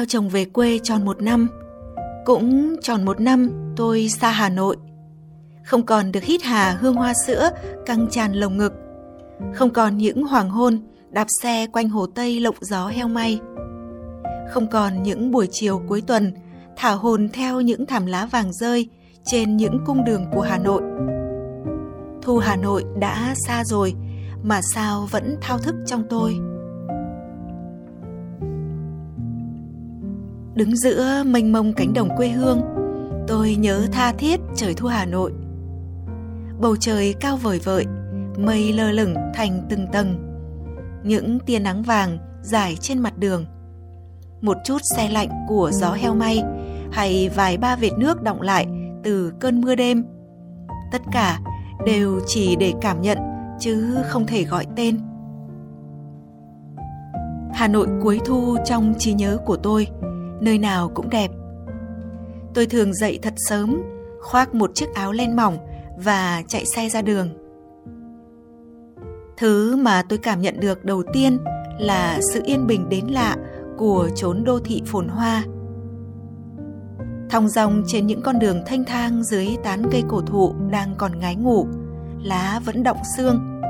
Theo chồng về quê tròn một năm. Cũng tròn một năm, tôi xa Hà Nội. Không còn được hít hà hương hoa sữa, căng tràn lồng ngực. Không còn những hoàng hôn, đạp xe quanh hồ Tây lộng gió heo may. Không còn những buổi chiều cuối tuần, thả hồn theo những thảm lá vàng rơi trên những cung đường của Hà Nội. Thu Hà Nội đã xa rồi, mà sao vẫn thao thức trong tôi. Đứng giữa mênh mông cánh đồng quê hương, tôi nhớ tha thiết trời thu Hà Nội. Bầu trời cao vời vợi, mây lơ lửng thành từng tầng. Những tia nắng vàng dài trên mặt đường. Một chút xe lạnh của gió heo may hay vài ba vệt nước động lại từ cơn mưa đêm. Tất cả đều chỉ để cảm nhận chứ không thể gọi tên. Hà Nội cuối thu trong trí nhớ của tôi – nơi nào cũng đẹp. Tôi thường dậy thật sớm, khoác một chiếc áo len mỏng và chạy xe ra đường. Thứ mà tôi cảm nhận được đầu tiên là sự yên bình đến lạ của chốn đô thị phồn hoa. Thong dong trên những con đường thanh thang dưới tán cây cổ thụ đang còn ngái ngủ, lá vẫn động xương.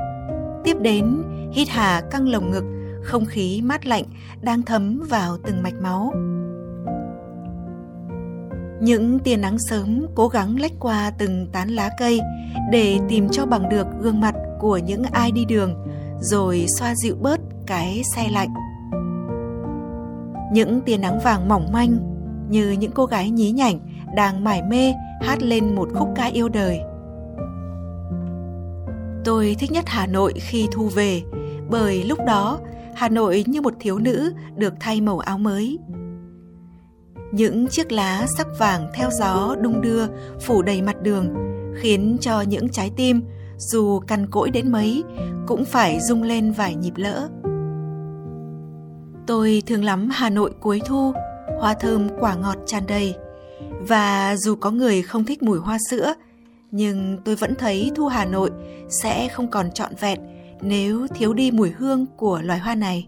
Tiếp đến, hít hà căng lồng ngực, không khí mát lạnh đang thấm vào từng mạch máu. Những tia nắng sớm cố gắng lách qua từng tán lá cây để tìm cho bằng được gương mặt của những ai đi đường rồi xoa dịu bớt cái xe lạnh. Những tia nắng vàng mỏng manh như những cô gái nhí nhảnh đang mải mê hát lên một khúc ca yêu đời. Tôi thích nhất Hà Nội khi thu về bởi lúc đó Hà Nội như một thiếu nữ được thay màu áo mới, những chiếc lá sắc vàng theo gió đung đưa phủ đầy mặt đường, khiến cho những trái tim dù cằn cỗi đến mấy cũng phải rung lên vài nhịp lỡ. Tôi thương lắm Hà Nội cuối thu, hoa thơm quả ngọt tràn đầy. Và dù có người không thích mùi hoa sữa, nhưng tôi vẫn thấy thu Hà Nội sẽ không còn trọn vẹn nếu thiếu đi mùi hương của loài hoa này.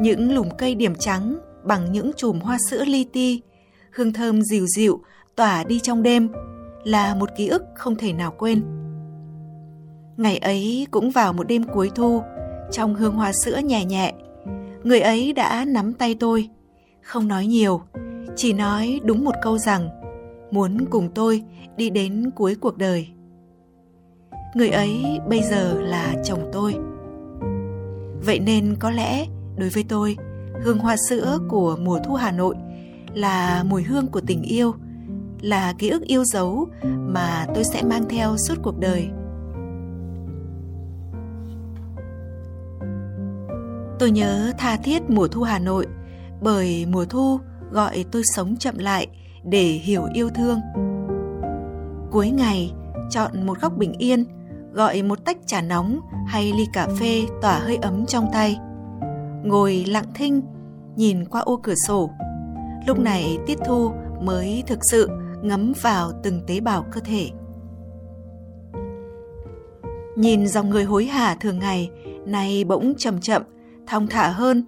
Những lùm cây điểm trắng bằng những chùm hoa sữa li ti, hương thơm dịu dịu tỏa đi trong đêm là một ký ức không thể nào quên. Ngày ấy cũng vào một đêm cuối thu, trong hương hoa sữa nhẹ nhẹ, người ấy đã nắm tay tôi, không nói nhiều, chỉ nói đúng một câu rằng muốn cùng tôi đi đến cuối cuộc đời. Người ấy bây giờ là chồng tôi. Vậy nên có lẽ đối với tôi, hương hoa sữa của mùa thu Hà Nội là mùi hương của tình yêu, là ký ức yêu dấu mà tôi sẽ mang theo suốt cuộc đời. Tôi nhớ tha thiết mùa thu Hà Nội bởi mùa thu gọi tôi sống chậm lại để hiểu yêu thương. Cuối ngày, chọn một góc bình yên, gọi một tách trà nóng hay ly cà phê tỏa hơi ấm trong tay. Ngồi lặng thinh nhìn qua ô cửa sổ. Lúc này Tiết Thu mới thực sự ngấm vào từng tế bào cơ thể. Nhìn dòng người hối hả thường ngày, nay bỗng chậm chậm, thong thả hơn,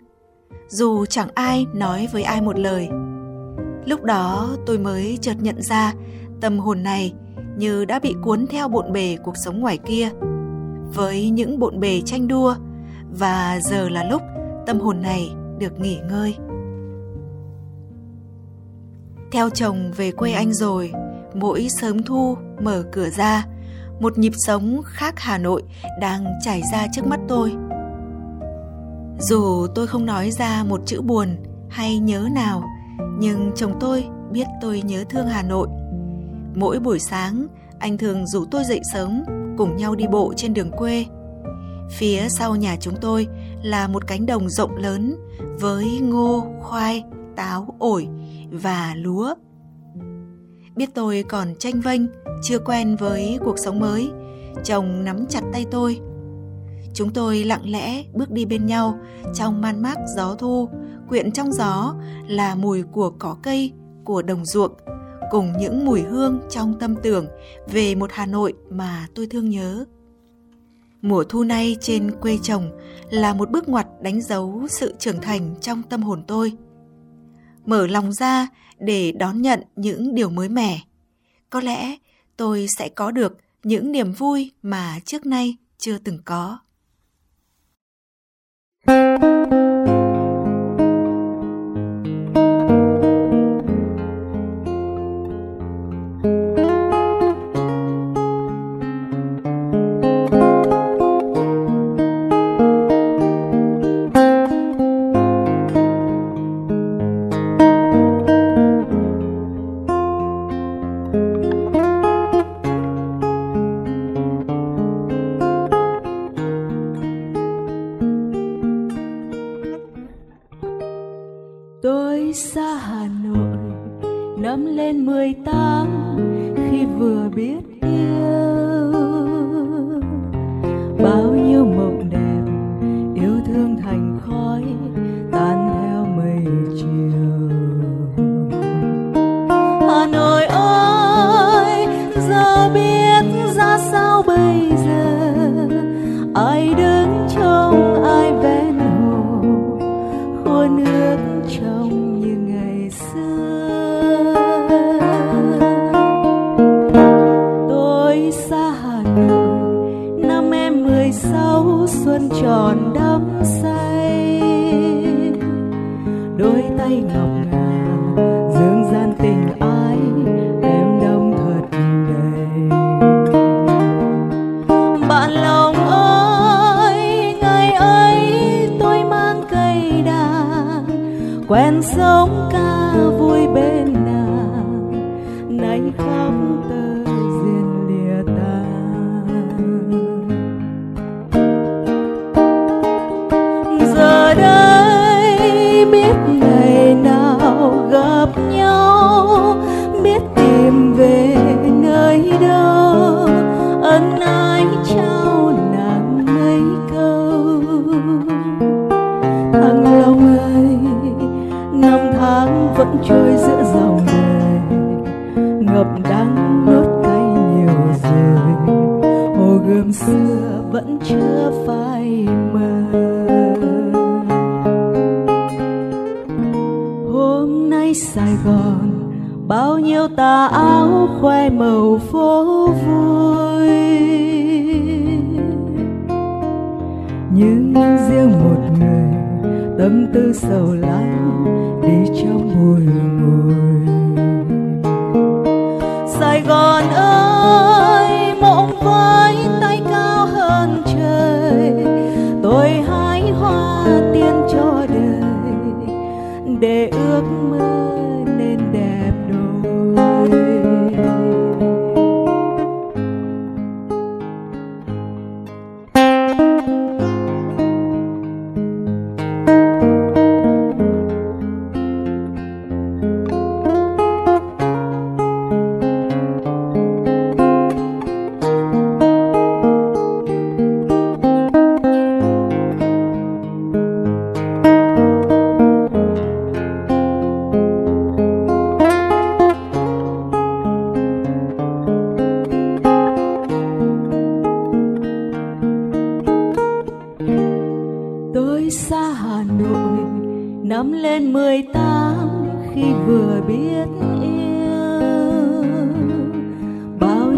dù chẳng ai nói với ai một lời. Lúc đó tôi mới chợt nhận ra tâm hồn này như đã bị cuốn theo bộn bề cuộc sống ngoài kia, với những bộn bề tranh đua, và giờ là lúc tâm hồn này được nghỉ ngơi. Theo chồng về quê anh rồi, mỗi sớm thu mở cửa ra, một nhịp sống khác Hà Nội đang trải ra trước mắt tôi. Dù tôi không nói ra một chữ buồn hay nhớ nào, nhưng chồng tôi biết tôi nhớ thương Hà Nội. Mỗi buổi sáng, anh thường rủ tôi dậy sớm, cùng nhau đi bộ trên đường quê. Phía sau nhà chúng tôi là một cánh đồng rộng lớn với ngô, khoai, táo, ổi và lúa. Biết tôi còn tranh vênh, chưa quen với cuộc sống mới, chồng nắm chặt tay tôi. Chúng tôi lặng lẽ bước đi bên nhau trong man mác gió thu, quyện trong gió là mùi của cỏ cây, của đồng ruộng, cùng những mùi hương trong tâm tưởng về một Hà Nội mà tôi thương nhớ. Mùa thu nay trên quê chồng là một bước ngoặt đánh dấu sự trưởng thành trong tâm hồn tôi. Mở lòng ra để đón nhận những điều mới mẻ. Có lẽ tôi sẽ có được những niềm vui mà trước nay chưa từng có. Thank you. xa Hà Nội năm lên 18 khi vừa biết no nắng vẫn trôi giữa dòng đời ngập đắng nốt cay nhiều rồi. Hồ gươm xưa vẫn chưa phai mờ. Hôm nay sài gòn, bao nhiêu tà áo khoe màu phố vui. Nhưng riêng một người tâm tư sầu lắng đi trong bùi ngùi sài gòn ơi, mộng với tay cao hơn trời, tôi hái hoa tiên cho đời, để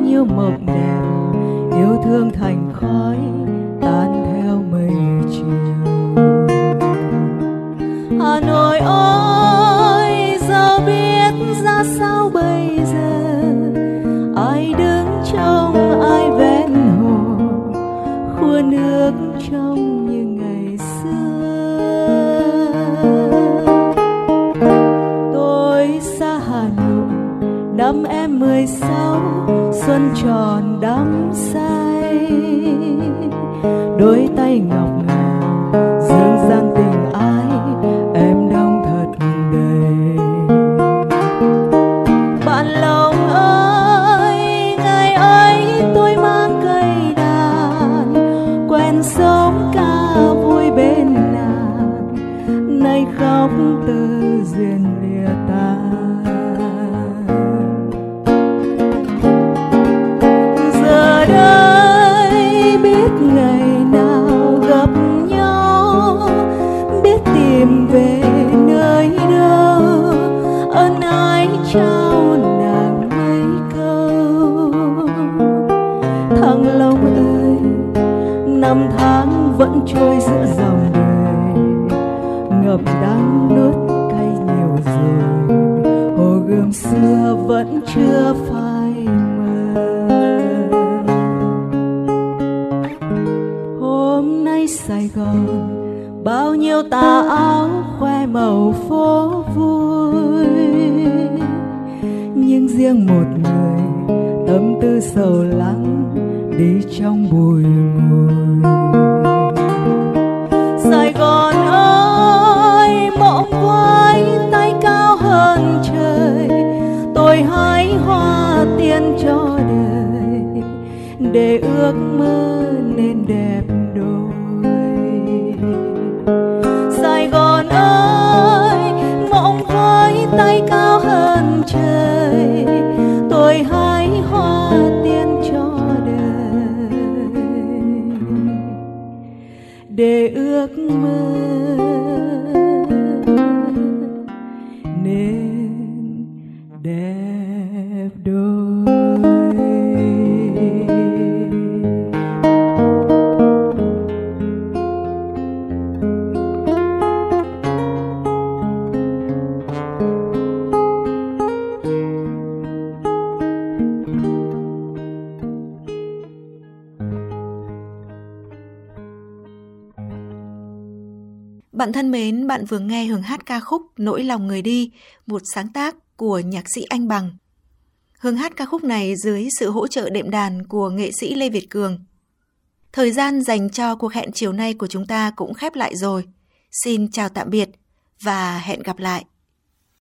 nhiêu mộng đẹp yêu thương thành khói tan theo mây chiều. Hà nội ơi! Tròn đắm say. Đôi tay ngọc trao nàng mấy câu. Thăng long ơi, năm tháng vẫn trôi giữa dòng đời. Ngập đắng nước cay nhiều rồi, hồ gươm xưa vẫn chưa phai mờ. Hôm nay sài gòn, bao nhiêu tà áo khoe màu phố vui riêng một người, tâm tư sầu lắng đi trong bụi ngồi sài gòn ơi mộng quay tay cao hơn trời, tôi hái hoa tiên cho đời, để ước mơ nên đẹp Sài Gòn ơi mộng với tay cao hơn trời ước mơ. Bạn thân mến, bạn vừa nghe Hường hát ca khúc Nỗi lòng người đi, một sáng tác của nhạc sĩ Anh Bằng. Hương hát ca khúc này dưới sự hỗ trợ đệm đàn của nghệ sĩ Lê Việt Cường. Thời gian dành cho cuộc hẹn chiều nay của chúng ta cũng khép lại rồi. Xin chào tạm biệt và hẹn gặp lại.